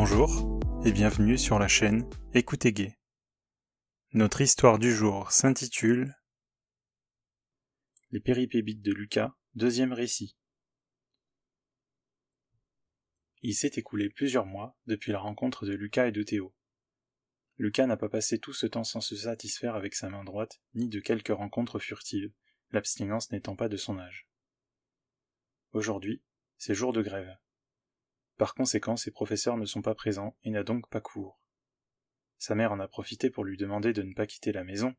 Bonjour et bienvenue sur la chaîne Écoutez Gay. Notre histoire du jour s'intitule Les péripébites de Lucas, deuxième récit. Il s'est écoulé plusieurs mois depuis la rencontre de Lucas et de Théo. Lucas n'a pas passé tout ce temps sans se satisfaire avec sa main droite, ni de quelques rencontres furtives, l'abstinence n'étant pas de son âge. Aujourd'hui, c'est jour de grève. Par conséquent, ses professeurs ne sont pas présents et n'a donc pas cours. Sa mère en a profité pour lui demander de ne pas quitter la maison,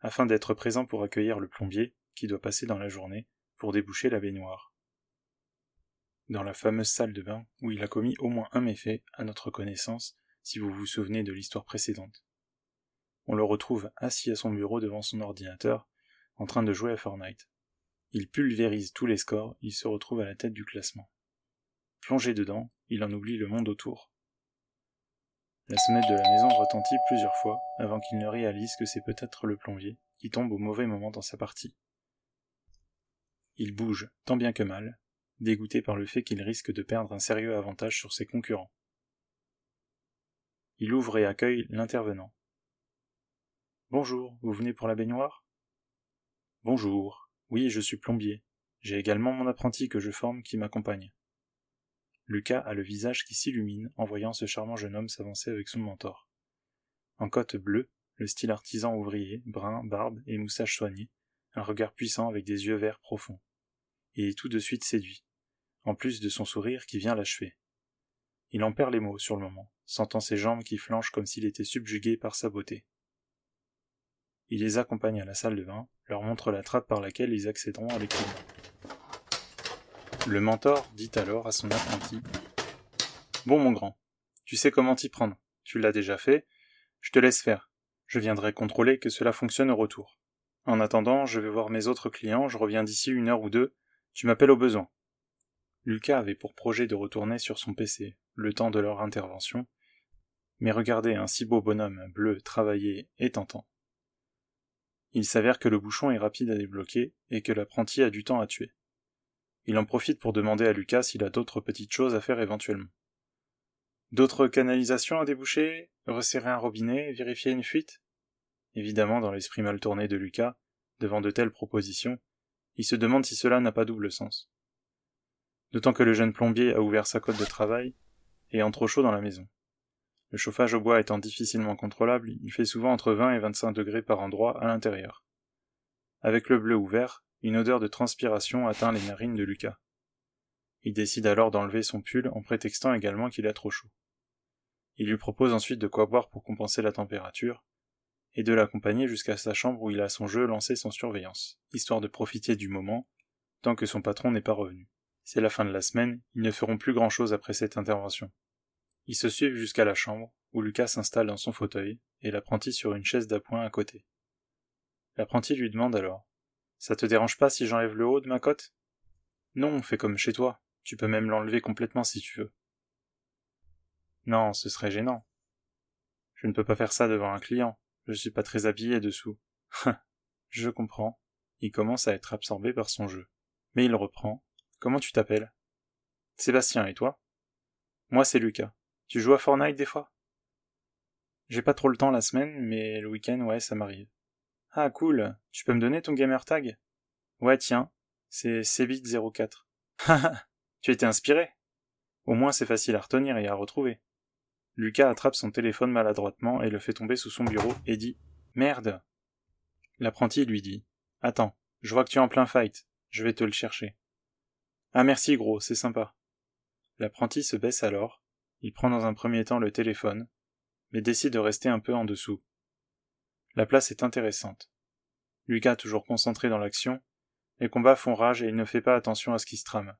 afin d'être présent pour accueillir le plombier, qui doit passer dans la journée, pour déboucher la baignoire. Dans la fameuse salle de bain, où il a commis au moins un méfait, à notre connaissance, si vous vous souvenez de l'histoire précédente. On le retrouve assis à son bureau devant son ordinateur, en train de jouer à Fortnite. Il pulvérise tous les scores, il se retrouve à la tête du classement. Plongé dedans, il en oublie le monde autour. La sonnette de la maison retentit plusieurs fois avant qu'il ne réalise que c'est peut-être le plombier qui tombe au mauvais moment dans sa partie. Il bouge, tant bien que mal, dégoûté par le fait qu'il risque de perdre un sérieux avantage sur ses concurrents. Il ouvre et accueille l'intervenant. Bonjour, vous venez pour la baignoire Bonjour, oui, je suis plombier. J'ai également mon apprenti que je forme qui m'accompagne. Lucas a le visage qui s'illumine en voyant ce charmant jeune homme s'avancer avec son mentor. En cotte bleue, le style artisan ouvrier, brun, barbe et moustache soignée, un regard puissant avec des yeux verts profonds. Il est tout de suite séduit, en plus de son sourire qui vient l'achever. Il en perd les mots sur le moment, sentant ses jambes qui flanchent comme s'il était subjugué par sa beauté. Il les accompagne à la salle de bain, leur montre la trappe par laquelle ils accéderont à l'équipement. Le mentor dit alors à son apprenti Bon, mon grand, tu sais comment t'y prendre. Tu l'as déjà fait. Je te laisse faire. Je viendrai contrôler que cela fonctionne au retour. En attendant, je vais voir mes autres clients, je reviens d'ici une heure ou deux. Tu m'appelles au besoin. Lucas avait pour projet de retourner sur son PC, le temps de leur intervention, mais regardez un si beau bonhomme bleu, travaillé et tentant. Il s'avère que le bouchon est rapide à débloquer et que l'apprenti a du temps à tuer. Il en profite pour demander à Lucas s'il a d'autres petites choses à faire éventuellement. D'autres canalisations à déboucher Resserrer un robinet Vérifier une fuite? Évidemment, dans l'esprit mal tourné de Lucas, devant de telles propositions, il se demande si cela n'a pas double sens. D'autant que le jeune plombier a ouvert sa cote de travail et entre trop chaud dans la maison. Le chauffage au bois étant difficilement contrôlable, il fait souvent entre 20 et 25 degrés par endroit à l'intérieur. Avec le bleu ouvert, une odeur de transpiration atteint les narines de Lucas. Il décide alors d'enlever son pull en prétextant également qu'il a trop chaud. Il lui propose ensuite de quoi boire pour compenser la température, et de l'accompagner jusqu'à sa chambre où il a son jeu lancé sans surveillance, histoire de profiter du moment, tant que son patron n'est pas revenu. C'est la fin de la semaine, ils ne feront plus grand chose après cette intervention. Ils se suivent jusqu'à la chambre, où Lucas s'installe dans son fauteuil, et l'apprenti sur une chaise d'appoint à côté. L'apprenti lui demande alors ça te dérange pas si j'enlève le haut de ma cote? Non, fais comme chez toi. Tu peux même l'enlever complètement si tu veux. Non, ce serait gênant. Je ne peux pas faire ça devant un client. Je suis pas très habillé dessous. je comprends. Il commence à être absorbé par son jeu. Mais il reprend. Comment tu t'appelles? Sébastien, et toi? Moi, c'est Lucas. Tu joues à Fortnite des fois? J'ai pas trop le temps la semaine, mais le week-end, ouais, ça m'arrive. Ah cool, tu peux me donner ton gamer tag? Ouais tiens, c'est Cbit04. Haha, tu étais inspiré Au moins c'est facile à retenir et à retrouver. Lucas attrape son téléphone maladroitement et le fait tomber sous son bureau et dit Merde L'apprenti lui dit Attends, je vois que tu es en plein fight, je vais te le chercher. Ah merci gros, c'est sympa. L'apprenti se baisse alors, il prend dans un premier temps le téléphone, mais décide de rester un peu en dessous. La place est intéressante. Lucas toujours concentré dans l'action, les combats font rage et il ne fait pas attention à ce qui se trame.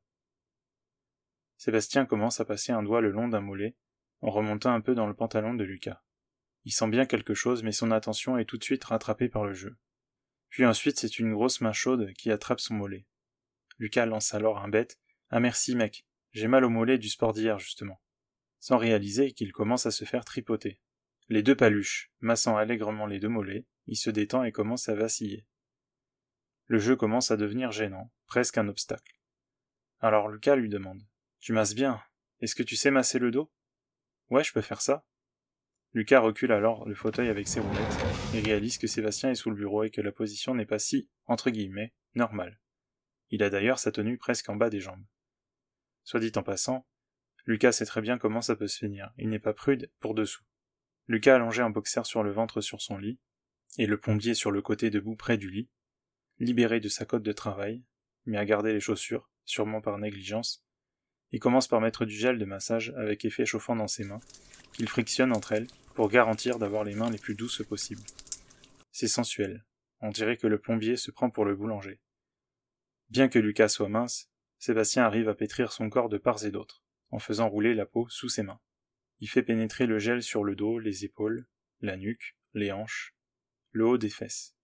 Sébastien commence à passer un doigt le long d'un mollet, en remontant un peu dans le pantalon de Lucas. Il sent bien quelque chose, mais son attention est tout de suite rattrapée par le jeu. Puis ensuite c'est une grosse main chaude qui attrape son mollet. Lucas lance alors un bête. Ah merci mec, j'ai mal au mollet du sport d'hier justement. Sans réaliser qu'il commence à se faire tripoter. Les deux paluches, massant allègrement les deux mollets, il se détend et commence à vaciller. Le jeu commence à devenir gênant, presque un obstacle. Alors Lucas lui demande. Tu masses bien. Est-ce que tu sais masser le dos? Ouais, je peux faire ça. Lucas recule alors le fauteuil avec ses roulettes et réalise que Sébastien est sous le bureau et que la position n'est pas si, entre guillemets, normale. Il a d'ailleurs sa tenue presque en bas des jambes. Soit dit en passant, Lucas sait très bien comment ça peut se finir. Il n'est pas prude pour dessous. Lucas allongé en boxer sur le ventre sur son lit, et le plombier sur le côté debout près du lit, libéré de sa cote de travail, mais à garder les chaussures, sûrement par négligence, il commence par mettre du gel de massage avec effet chauffant dans ses mains, qu'il frictionne entre elles pour garantir d'avoir les mains les plus douces possibles. C'est sensuel. On dirait que le plombier se prend pour le boulanger. Bien que Lucas soit mince, Sébastien arrive à pétrir son corps de part et d'autre, en faisant rouler la peau sous ses mains. Il fait pénétrer le gel sur le dos, les épaules, la nuque, les hanches, le haut des fesses.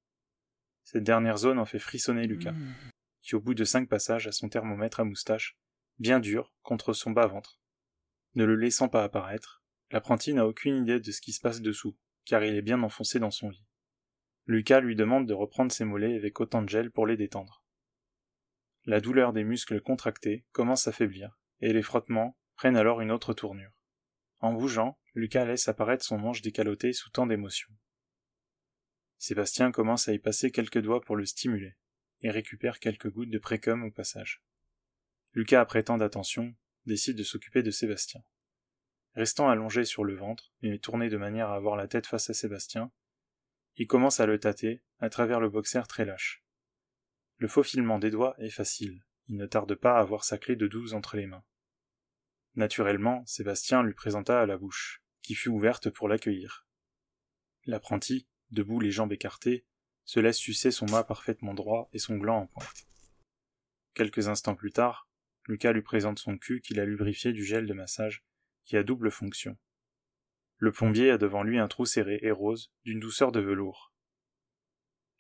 Cette dernière zone en fait frissonner Lucas, mmh. qui au bout de cinq passages a son thermomètre à moustache, bien dur, contre son bas-ventre. Ne le laissant pas apparaître, l'apprenti n'a aucune idée de ce qui se passe dessous, car il est bien enfoncé dans son lit. Lucas lui demande de reprendre ses mollets avec autant de gel pour les détendre. La douleur des muscles contractés commence à faiblir, et les frottements prennent alors une autre tournure. En bougeant, Lucas laisse apparaître son manche décaloté sous tant d'émotion. Sébastien commence à y passer quelques doigts pour le stimuler, et récupère quelques gouttes de précum au passage. Lucas, après tant d'attention, décide de s'occuper de Sébastien. Restant allongé sur le ventre, et tourné de manière à avoir la tête face à Sébastien, il commence à le tâter à travers le boxer très lâche. Le faufilement des doigts est facile, il ne tarde pas à avoir sa clé de douze entre les mains. Naturellement, Sébastien lui présenta à la bouche, qui fut ouverte pour l'accueillir. L'apprenti, debout les jambes écartées, se laisse sucer son mât parfaitement droit et son gland en pointe. Quelques instants plus tard, Lucas lui présente son cul qu'il a lubrifié du gel de massage, qui a double fonction. Le plombier a devant lui un trou serré et rose, d'une douceur de velours.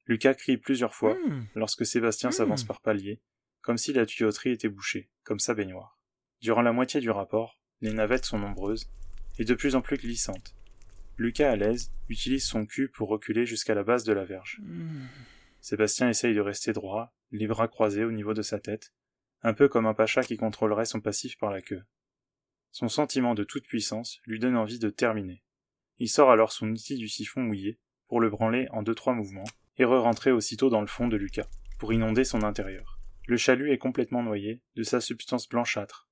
Lucas crie plusieurs fois hmm. lorsque Sébastien hmm. s'avance par palier, comme si la tuyauterie était bouchée, comme sa baignoire. Durant la moitié du rapport, les navettes sont nombreuses et de plus en plus glissantes. Lucas, à l'aise, utilise son cul pour reculer jusqu'à la base de la verge. Hmm. Sébastien essaye de rester droit, les bras croisés au niveau de sa tête, un peu comme un pacha qui contrôlerait son passif par la queue. Son sentiment de toute puissance lui donne envie de terminer. Il sort alors son outil du siphon mouillé pour le branler en deux trois mouvements, et re-rentrer aussitôt dans le fond de Lucas, pour inonder son intérieur. Le chalut est complètement noyé de sa substance blanchâtre.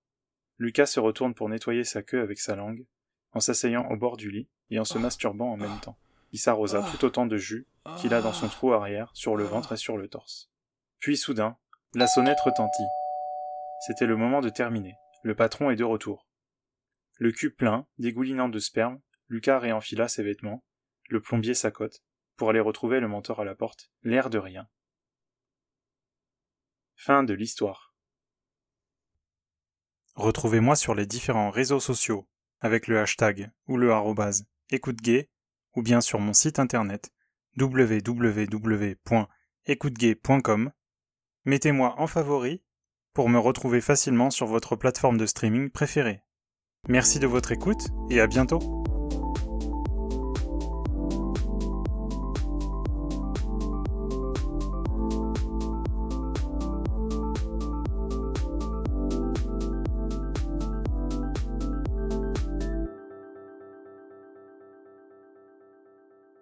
Lucas se retourne pour nettoyer sa queue avec sa langue, en s'asseyant au bord du lit et en se masturbant en même temps. Il s'arrosa tout autant de jus qu'il a dans son trou arrière, sur le ventre et sur le torse. Puis soudain, la sonnette retentit. C'était le moment de terminer. Le patron est de retour. Le cul plein, dégoulinant de sperme, Lucas réenfila ses vêtements, le plombier sa cote, pour aller retrouver le menteur à la porte, l'air de rien. Fin de l'histoire. Retrouvez-moi sur les différents réseaux sociaux avec le hashtag ou le arrobase écoute ou bien sur mon site internet www.écoutegay.com. Mettez-moi en favori pour me retrouver facilement sur votre plateforme de streaming préférée. Merci de votre écoute et à bientôt